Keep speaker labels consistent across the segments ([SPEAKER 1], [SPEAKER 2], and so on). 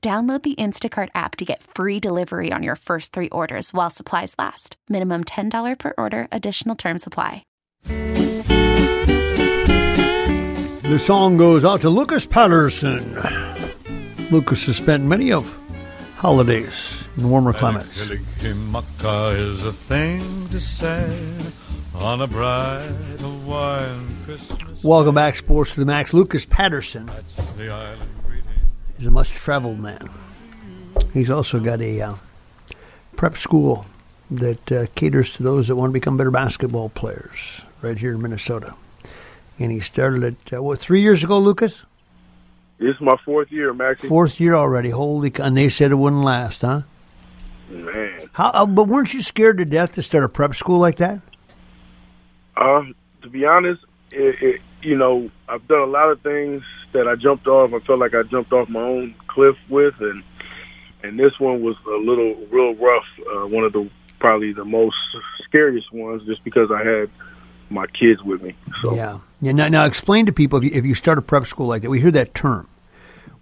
[SPEAKER 1] Download the Instacart app to get free delivery on your first three orders while supplies last. Minimum $10 per order, additional term supply.
[SPEAKER 2] The song goes out to Lucas Patterson. Lucas has spent many of holidays in warmer climates.
[SPEAKER 3] Kalikimaka is a thing to say on a bright Hawaiian Christmas.
[SPEAKER 2] Welcome back, Sports to the Max. Lucas Patterson
[SPEAKER 3] That's the island greeting.
[SPEAKER 2] Is a much traveled man. He's also got a uh, prep school that uh, caters to those that want to become better basketball players right here in Minnesota. And he started it, uh, what, three years ago, Lucas?
[SPEAKER 4] This is my fourth year, Maxie.
[SPEAKER 2] Fourth year already. Holy, c- and they said it wouldn't last, huh?
[SPEAKER 4] Man,
[SPEAKER 2] How? Uh, but weren't you scared to death to start a prep school like that?
[SPEAKER 4] um, to be honest, it, it, you know, I've done a lot of things that I jumped off. I felt like I jumped off my own cliff with, and and this one was a little real rough. Uh, one of the probably the most scariest ones, just because I had my kids with me. So
[SPEAKER 2] Yeah. Yeah. Now, now explain to people if you, if you start a prep school like that, we hear that term.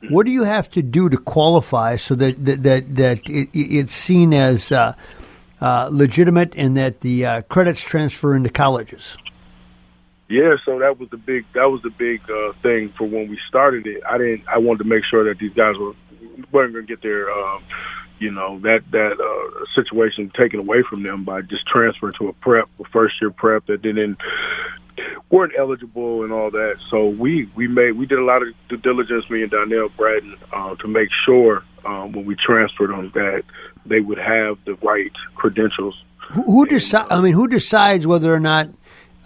[SPEAKER 2] What do you have to do to qualify so that that that, that it, it's seen as uh, uh, legitimate and that the uh, credits transfer into colleges?
[SPEAKER 4] Yeah, so that was the big that was the big uh, thing for when we started it. I didn't I wanted to make sure that these guys were weren't going to get their um, you know that that uh, situation taken away from them by just transferring to a prep, a first year prep that didn't weren't eligible and all that. So we we made we did a lot of due diligence, me and Donnell Bratton, uh, to make sure um, when we transferred them that they would have the right credentials.
[SPEAKER 2] Who, who decide? I mean, who decides whether or not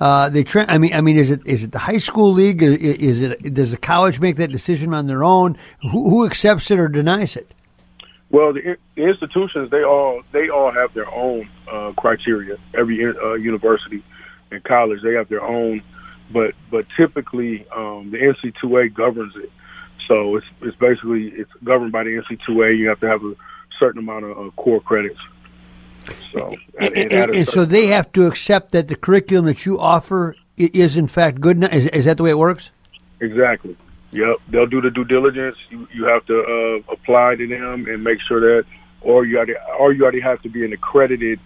[SPEAKER 2] uh, they? Tra- I mean, I mean, is it is it the high school league? Is it does the college make that decision on their own? Who, who accepts it or denies it?
[SPEAKER 4] Well, the, the institutions they all they all have their own uh, criteria. Every uh, university and college they have their own, but but typically um, the NC2A governs it. So it's it's basically it's governed by the NC2A. You have to have a certain amount of uh, core credits. So
[SPEAKER 2] And,
[SPEAKER 4] and- and
[SPEAKER 2] and so they have to accept that the curriculum that you offer is in fact good. enough? Is, is that the way it works?
[SPEAKER 4] Exactly. Yep. They'll do the due diligence. You you have to uh, apply to them and make sure that, or you already, or you already have to be an accredited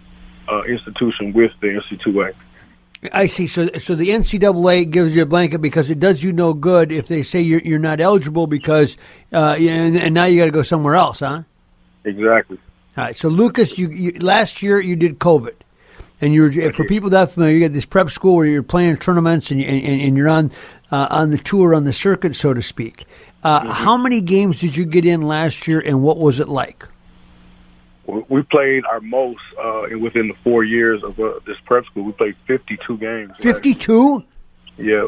[SPEAKER 4] uh, institution with the NC2A.
[SPEAKER 2] I see. So, so the NCAA gives you a blanket because it does you no good if they say you're you're not eligible because, uh, and, and now you got to go somewhere else, huh?
[SPEAKER 4] Exactly.
[SPEAKER 2] All right. So, Lucas, you, you last year you did COVID, and you're for people that familiar, you got this prep school where you're playing tournaments and you, and, and you're on uh, on the tour on the circuit, so to speak. Uh, How many games did you get in last year, and what was it like?
[SPEAKER 4] We we played our most uh, within the four years of uh, this prep school. We played 52 games.
[SPEAKER 2] Fifty-two.
[SPEAKER 4] Yeah,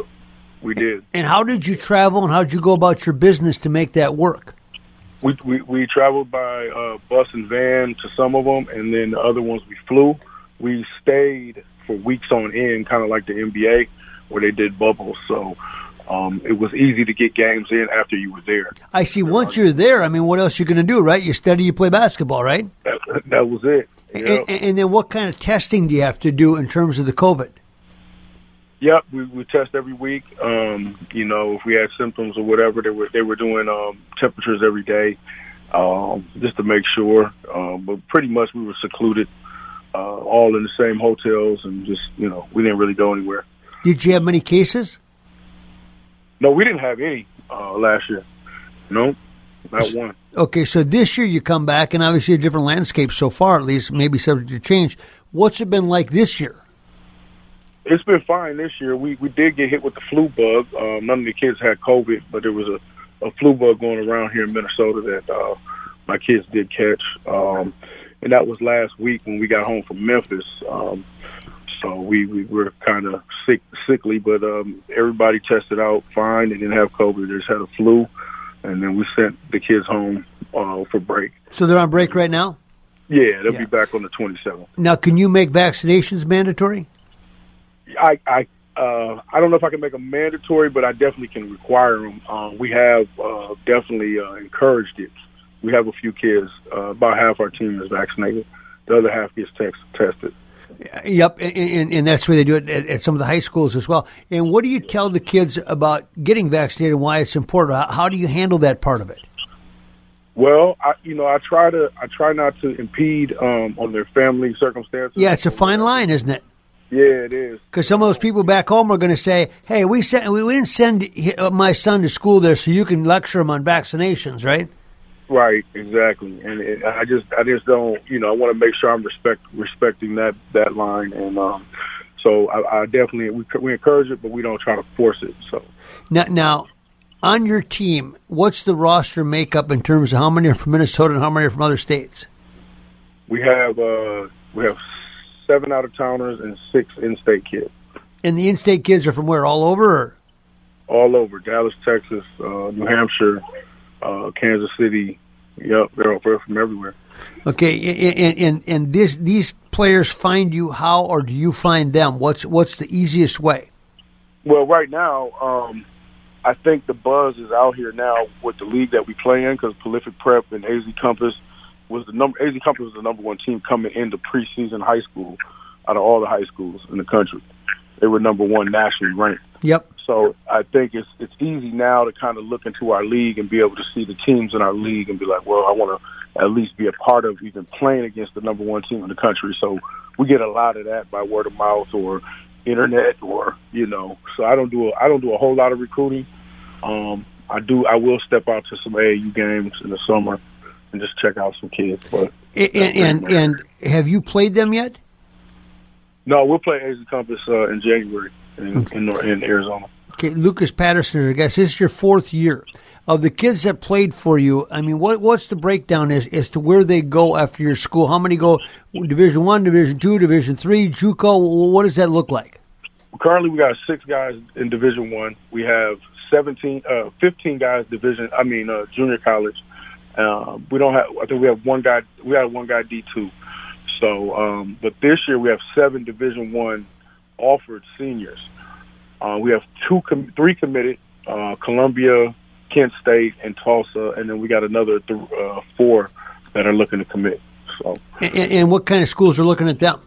[SPEAKER 4] we did.
[SPEAKER 2] And how did you travel, and how did you go about your business to make that work?
[SPEAKER 4] We we, we traveled by uh, bus and van to some of them, and then the other ones we flew. We stayed for weeks on end, kind of like the NBA, where they did bubbles. So um, it was easy to get games in after you were there.
[SPEAKER 2] I see. Once you're there, I mean, what else you going to do, right? You study, you play basketball, right?
[SPEAKER 4] That, that was it.
[SPEAKER 2] And, and then what kind of testing do you have to do in terms of the COVID?
[SPEAKER 4] Yep, we, we test every week. Um, you know, if we had symptoms or whatever, they were they were doing um, temperatures every day, um, just to make sure. Um, but pretty much we were secluded, uh, all in the same hotels, and just you know, we didn't really go anywhere.
[SPEAKER 2] Did you have many cases?
[SPEAKER 4] No, we didn't have any uh, last year. No, not one.
[SPEAKER 2] Okay, so this year you come back, and obviously a different landscape so far, at least, maybe subject to change. What's it been like this year?
[SPEAKER 4] It's been fine this year. We we did get hit with the flu bug. Um, none of the kids had COVID, but there was a, a flu bug going around here in Minnesota that uh, my kids did catch, um, and that was last week when we got home from Memphis. Um, so we, we were kind of sick, sickly, but um, everybody tested out fine. They didn't have COVID. They just had a flu, and then we sent the kids home uh, for break.
[SPEAKER 2] So they're on break right now.
[SPEAKER 4] Yeah, they'll
[SPEAKER 2] Yeah.
[SPEAKER 4] be back on the 27th.
[SPEAKER 2] Now, can you make vaccinations mandatory?
[SPEAKER 4] I I uh, I don't know if I can make them mandatory, but I definitely can require them. Uh, we have uh, definitely uh, encouraged it. We have a few kids. Uh, about half our team is vaccinated. The other half gets text, tested.
[SPEAKER 2] Yep, and, and, and that's where they do it at, at some of the high schools as well. And what do you tell the kids about getting vaccinated and why it's important? How, how do you handle that part of it?
[SPEAKER 4] Well, I, you know, I try to I try not to impede um, on their family circumstances.
[SPEAKER 2] Yeah, it's a fine line, isn't it?
[SPEAKER 4] Yeah, it is.
[SPEAKER 2] Because some of those people back home are going to say, "Hey, we sent we, didn't send uh, my son to school there, so you can lecture him on vaccinations, right?"
[SPEAKER 4] Right, exactly. And it, I just I just don't you know I want to make sure I'm respect respecting that that line and um so I, I definitely we we encourage it but we don't try to force it. So
[SPEAKER 2] Now, now, on your team, what's the roster makeup in terms of how many are from Minnesota and how many are from other states?
[SPEAKER 4] we have uh we have seven out of towners and six in-state kids
[SPEAKER 2] And the in-state kids are from where? All over? Or?
[SPEAKER 4] all over Dallas, Texas, uh, New Hampshire, uh, Kansas City. Yep, they're all they're from everywhere.
[SPEAKER 2] Okay, and and and this these players find you how, or do you find them? What's what's the easiest way?
[SPEAKER 4] Well, right now, um, I think the buzz is out here now with the league that we play in because Prolific Prep and AZ Compass was the number. AZ Compass was the number one team coming into preseason high school out of all the high schools in the country. They were number one nationally ranked.
[SPEAKER 2] Yep.
[SPEAKER 4] So I think it's it's easy now to kind of look into our league and be able to see the teams in our league and be like, well, I want to at least be a part of even playing against the number one team in the country. So we get a lot of that by word of mouth or internet or you know. So I don't do a, I don't do a whole lot of recruiting. Um, I do I will step out to some AAU games in the summer and just check out some kids. But
[SPEAKER 2] And and, and have you played them yet?
[SPEAKER 4] no, we'll play AZ Compass uh, in January in in, Nor- in Arizona.
[SPEAKER 2] Okay, Lucas Patterson, I guess this is your fourth year. Of the kids that played for you, I mean, what what's the breakdown as as to where they go after your school? How many go Division One, Division Two, Division Three, JUCO? What does that look like?
[SPEAKER 4] currently we got six guys in division one we have 17 uh 15 guys division i mean uh junior college uh, we don't have i think we have one guy we have one guy d2 so um but this year we have seven division one offered seniors uh we have two com- three committed uh columbia kent state and tulsa and then we got another th- uh four that are looking to commit so
[SPEAKER 2] And, and what kind of schools are looking at them?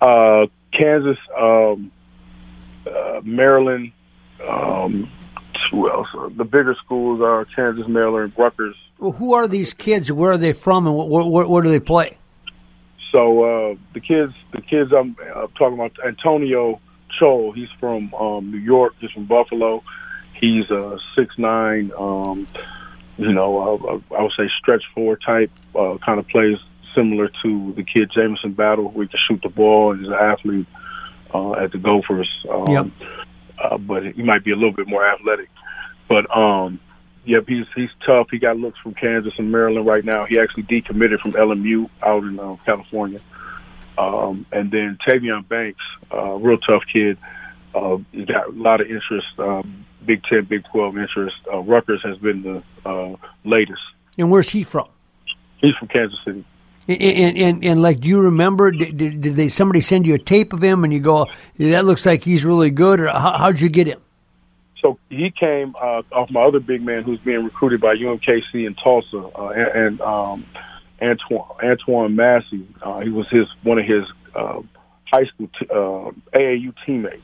[SPEAKER 4] uh, Kansas, um, uh, Maryland. Um, who else? Uh, The bigger schools are Kansas, Maryland, Rutgers.
[SPEAKER 2] Well, who are these kids? Where are they from? And where, what, what do they play?
[SPEAKER 4] So uh, the kids, the kids I'm uh, talking about, Antonio Cho. He's from um, New York. He's from Buffalo. He's a six nine. Um, you know, uh, I would say stretch four type. Uh, kind of plays similar to the kid Jameson Battle, where he can shoot the ball and is an athlete uh, at the Gophers. Um,
[SPEAKER 2] Yep.
[SPEAKER 4] uh, but he might be a little bit more athletic. But um, yep, he's he's tough. He got looks from Kansas and Maryland right now. He actually decommitted from LMU out in uh, California. Um, and then Tavion Banks, uh, real tough kid. Uh, he's got a lot of interest, um, Big Ten, Big Twelve interest. Uh, Rutgers has been the uh, latest.
[SPEAKER 2] And where's he from?
[SPEAKER 4] He's from Kansas City.
[SPEAKER 2] And, and, and, and like, do you remember? Did, did, did they somebody send you a tape of him, and you go, "That looks like he's really good"? Or how, how'd you get him?
[SPEAKER 4] So he came uh, off my other big man who's being recruited by UMKC in Tulsa, uh, and, and um, Antoine Antoine Massey. Uh, he was his one of his uh, high school t- uh, AAU teammates,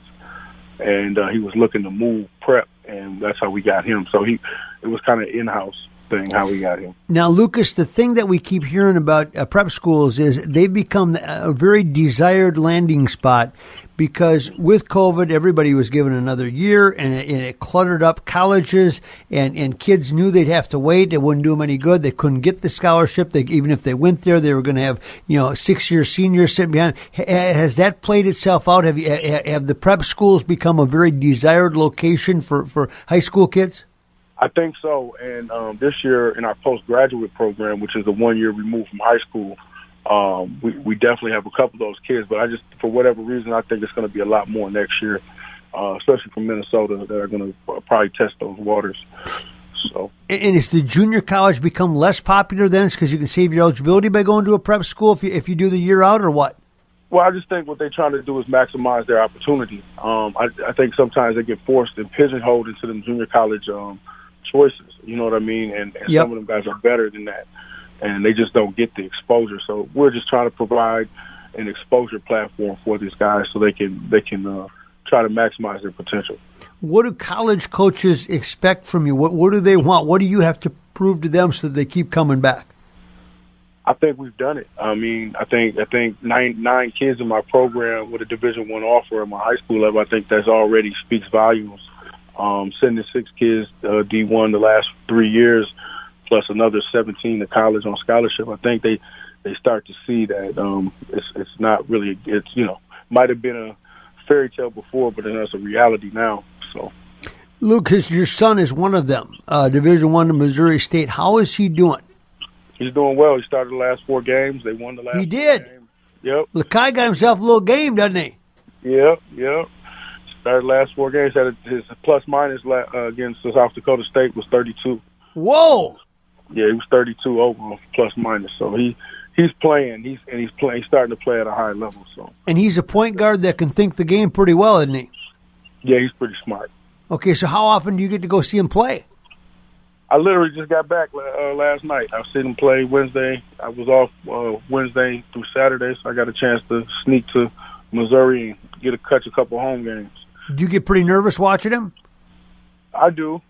[SPEAKER 4] and uh, he was looking to move prep, and that's how we got him. So he it was kind of in house. Thing how we got him.
[SPEAKER 2] Now, Lucas, the thing that we keep hearing about uh, prep schools is they've become a very desired landing spot because with COVID, everybody was given another year and it, and it cluttered up colleges and, and kids knew they'd have to wait. It wouldn't do them any good. They couldn't get the scholarship. They, even if they went there, they were going to have, you know, six year seniors sitting behind. Has that played itself out? Have you, have the prep schools become a very desired location for, for high school kids?
[SPEAKER 4] I think so. And um, this year in our postgraduate program, which is a one year removed from high school, um, we, we definitely have a couple of those kids. But I just, for whatever reason, I think it's going to be a lot more next year, uh, especially from Minnesota, that are going to uh, probably test those waters. So.
[SPEAKER 2] And is the junior college become less popular then because you can save your eligibility by going to a prep school if you, if you do the year out or what?
[SPEAKER 4] Well, I just think what they're trying to do is maximize their opportunity. Um, I, I think sometimes they get forced and pigeonholed into the junior college um, – choices. You know what I mean? And, and yep. some of them guys are better than that, and they just don't get the exposure. So we're just trying to provide an exposure platform for these guys so they can they can uh, try to maximize their potential.
[SPEAKER 2] What do college coaches expect from you? What what do they want? What do you have to prove to them so that they keep coming back?
[SPEAKER 4] I think we've done it. I mean, I think I think nine nine kids in my program with a Division One offer at my high school level. I think that's already speaks volumes um, sending six kids uh, D1 the last three years, plus another 17 to college on scholarship. I think they they start to see that um, it's it's not really it's you know might have been a fairy tale before, but it's a reality now. So.
[SPEAKER 2] Lucas, your son is one of them. Uh, Division One to Missouri State. How is he doing?
[SPEAKER 4] He's doing well. He started the last four games. They won the last.
[SPEAKER 2] He did.
[SPEAKER 4] Yep.
[SPEAKER 2] Lakai got himself a little game, doesn't he?
[SPEAKER 4] Yep. Yep. Started last four games. Had his plus minus uh, against South Dakota State was 32.
[SPEAKER 2] Whoa!
[SPEAKER 4] Yeah, he was 32 over plus minus. So he he's playing. He's and he's playing. He's starting to play at a high level. So
[SPEAKER 2] and he's a point guard that can think the game pretty well, isn't he?
[SPEAKER 4] Yeah, he's pretty smart.
[SPEAKER 2] Okay, so how often do you get to go see him play?
[SPEAKER 4] I literally just got back uh, last night. I've seen him play Wednesday. I was off uh, Wednesday through Saturday, so I got a chance to sneak to Missouri and get to catch a couple home games.
[SPEAKER 2] Do you get pretty nervous watching him?
[SPEAKER 4] I do.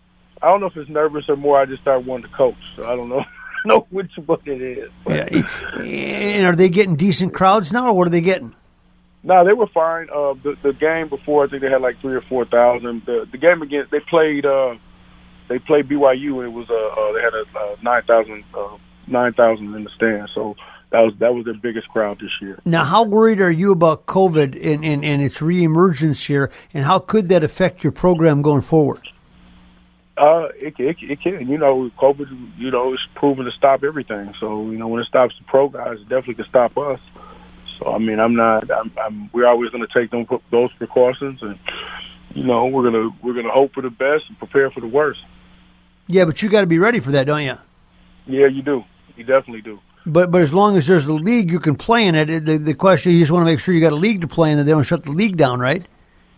[SPEAKER 4] I don't know if it's nervous or more. I just start wanting to coach. So I don't know know which one it is.
[SPEAKER 2] Yeah. And are they getting decent crowds now, or what are they getting?
[SPEAKER 4] No, they were fine. Uh, the the game before, I think they had like three or four thousand. The the game against they played uh, they played BYU and it was uh, uh they had a uh, nine thousand uh, nine thousand in the stand. So that was that was their biggest crowd this year.
[SPEAKER 2] Now, how worried are you about COVID and, and, and its reemergence here, and how could that affect your program going forward?
[SPEAKER 4] Uh, it, it, it can. You know, COVID, you know, it's proven to stop everything. So, you know, when it stops the pro guys, it definitely can stop us. So, I mean, I'm not. I'm. I'm we're always going to take them those precautions, and you know, we're gonna we're gonna hope for the best and prepare for the worst.
[SPEAKER 2] Yeah, but you got to be ready for that, don't you?
[SPEAKER 4] Yeah, you do. You definitely do.
[SPEAKER 2] But but as long as there's a league you can play in it, the, the question you just want to make sure you got a league to play in that they don't shut the league down, right?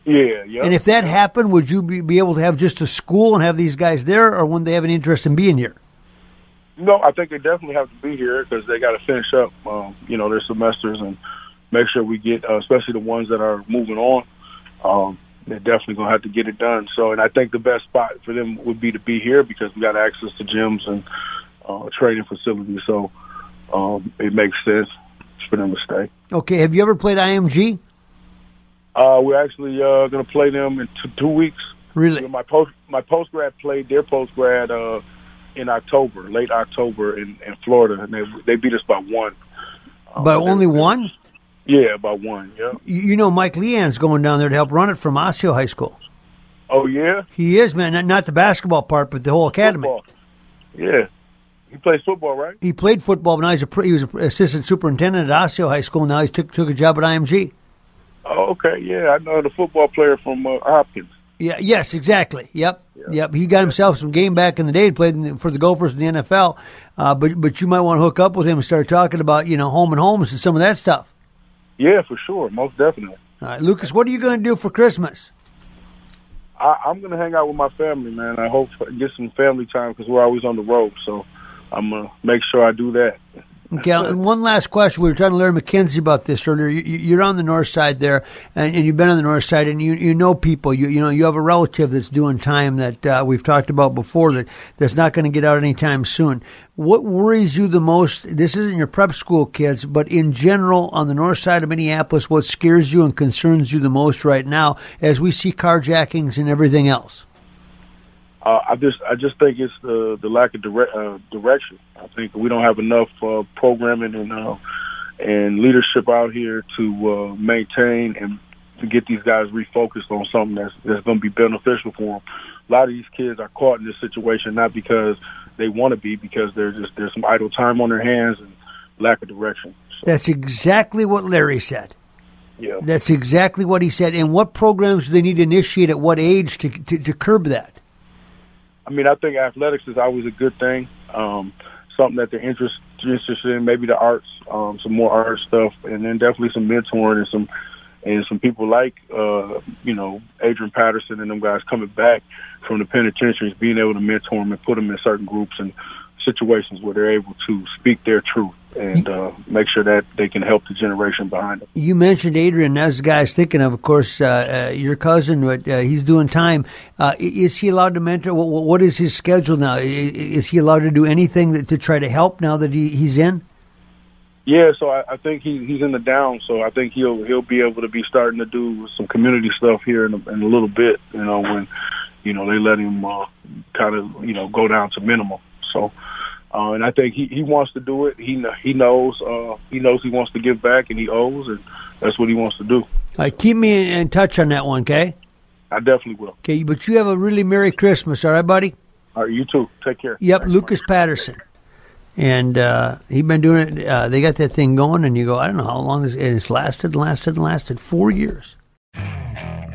[SPEAKER 4] Yeah, yeah.
[SPEAKER 2] And if that happened, would you be, be able to have just a school and have these guys there, or would they have an interest in being here?
[SPEAKER 4] No, I think they definitely have to be here because they got to finish up, um, you know, their semesters and make sure we get, uh, especially the ones that are moving on. Um, they're definitely going to have to get it done. So, and I think the best spot for them would be to be here because we got access to gyms and uh, training facilities. So, um, it makes sense for them to stay.
[SPEAKER 2] Okay. Have you ever played IMG?
[SPEAKER 4] Uh, we're actually uh, going to play them in two, two weeks.
[SPEAKER 2] Really?
[SPEAKER 4] My post my post grad played their post grad uh, in October, late October in, in Florida, and they they beat us by one.
[SPEAKER 2] Um, by only one?
[SPEAKER 4] Yeah, by one. Yeah.
[SPEAKER 2] You know, Mike Lehan's going down there to help run it from Osseo High School.
[SPEAKER 4] Oh yeah.
[SPEAKER 2] He is, man. Not, not the basketball part, but the whole academy.
[SPEAKER 4] Football. Yeah. He plays football, right?
[SPEAKER 2] He played football, but now he's a he was an assistant superintendent at Osseo High School. Now he took took a job at IMG.
[SPEAKER 4] Oh, okay, yeah, I know the football player from uh, Hopkins.
[SPEAKER 2] Yeah, yes, exactly. Yep, yeah. yep. He got himself some game back in the day. He played the, for the Gophers in the NFL. Uh, but but you might want to hook up with him and start talking about you know home and homes and some of that stuff.
[SPEAKER 4] Yeah, for sure, most definitely.
[SPEAKER 2] All right, Lucas, what are you going to do for Christmas?
[SPEAKER 4] I, I'm going to hang out with my family, man. I hope to get some family time because we're always on the road. So I'm gonna make sure I do that.
[SPEAKER 2] Okay, and one last question. We were talking to Larry McKenzie about this earlier. You, are on the north side there, and, and, you've been on the north side, and you you know people. You you know you have a relative that's doing time that uh, we've talked about before that that's not going to get out anytime soon. What worries you the most? This isn't your prep school kids, but in general on the north side of Minneapolis, what scares you and concerns you the most right now as we see carjackings and everything else?
[SPEAKER 4] Uh, I just I just think it's the the lack of dire- uh, direction. I think we don't have enough uh, programming and uh, and leadership out here to uh, maintain and to get these guys refocused on something that's that's going to be beneficial for them. A lot of these kids are caught in this situation not because they want to be, because there's just there's some idle time on their hands and lack of direction.
[SPEAKER 2] So. That's exactly what Larry said.
[SPEAKER 4] Yeah.
[SPEAKER 2] That's exactly what he said. And what programs do they need to initiate at what age to, to, to curb that?
[SPEAKER 4] I mean, I think athletics is always a good thing. Um, something that they're interest, interested in, maybe the arts, um, some more art stuff, and then definitely some mentoring and some and some people like uh, you know Adrian Patterson and them guys coming back from the penitentiaries, being able to mentor them and put them in certain groups and situations where they're able to speak their truth and uh, make sure that they can help the generation behind them.
[SPEAKER 2] You mentioned Adrian. As the guy's thinking of, of course, uh, uh, your cousin, but uh, he's doing time. Uh, is he allowed to mentor? What, what is his schedule now? Is he allowed to do anything that, to try to help now that he, he's in?
[SPEAKER 4] Yeah, so I, I think he, he's in the down. So I think he'll he'll be able to be starting to do some community stuff here in a, in a little bit. You know when you know they let him uh, kind of you know go down to minimum. So uh, and I think he, he wants to do it. He he knows uh, he knows he wants to give back, and he owes, and that's what he wants to do. All
[SPEAKER 2] right, keep me in touch on that one, okay?
[SPEAKER 4] I definitely will.
[SPEAKER 2] Okay, but you have a really Merry Christmas, all right, buddy?
[SPEAKER 4] All right, you too. Take care.
[SPEAKER 2] Yep, Thanks Lucas. Patterson. And uh, he been doing it. Uh, they got that thing going, and you go, I don't know how long this, it's lasted, lasted, lasted four years.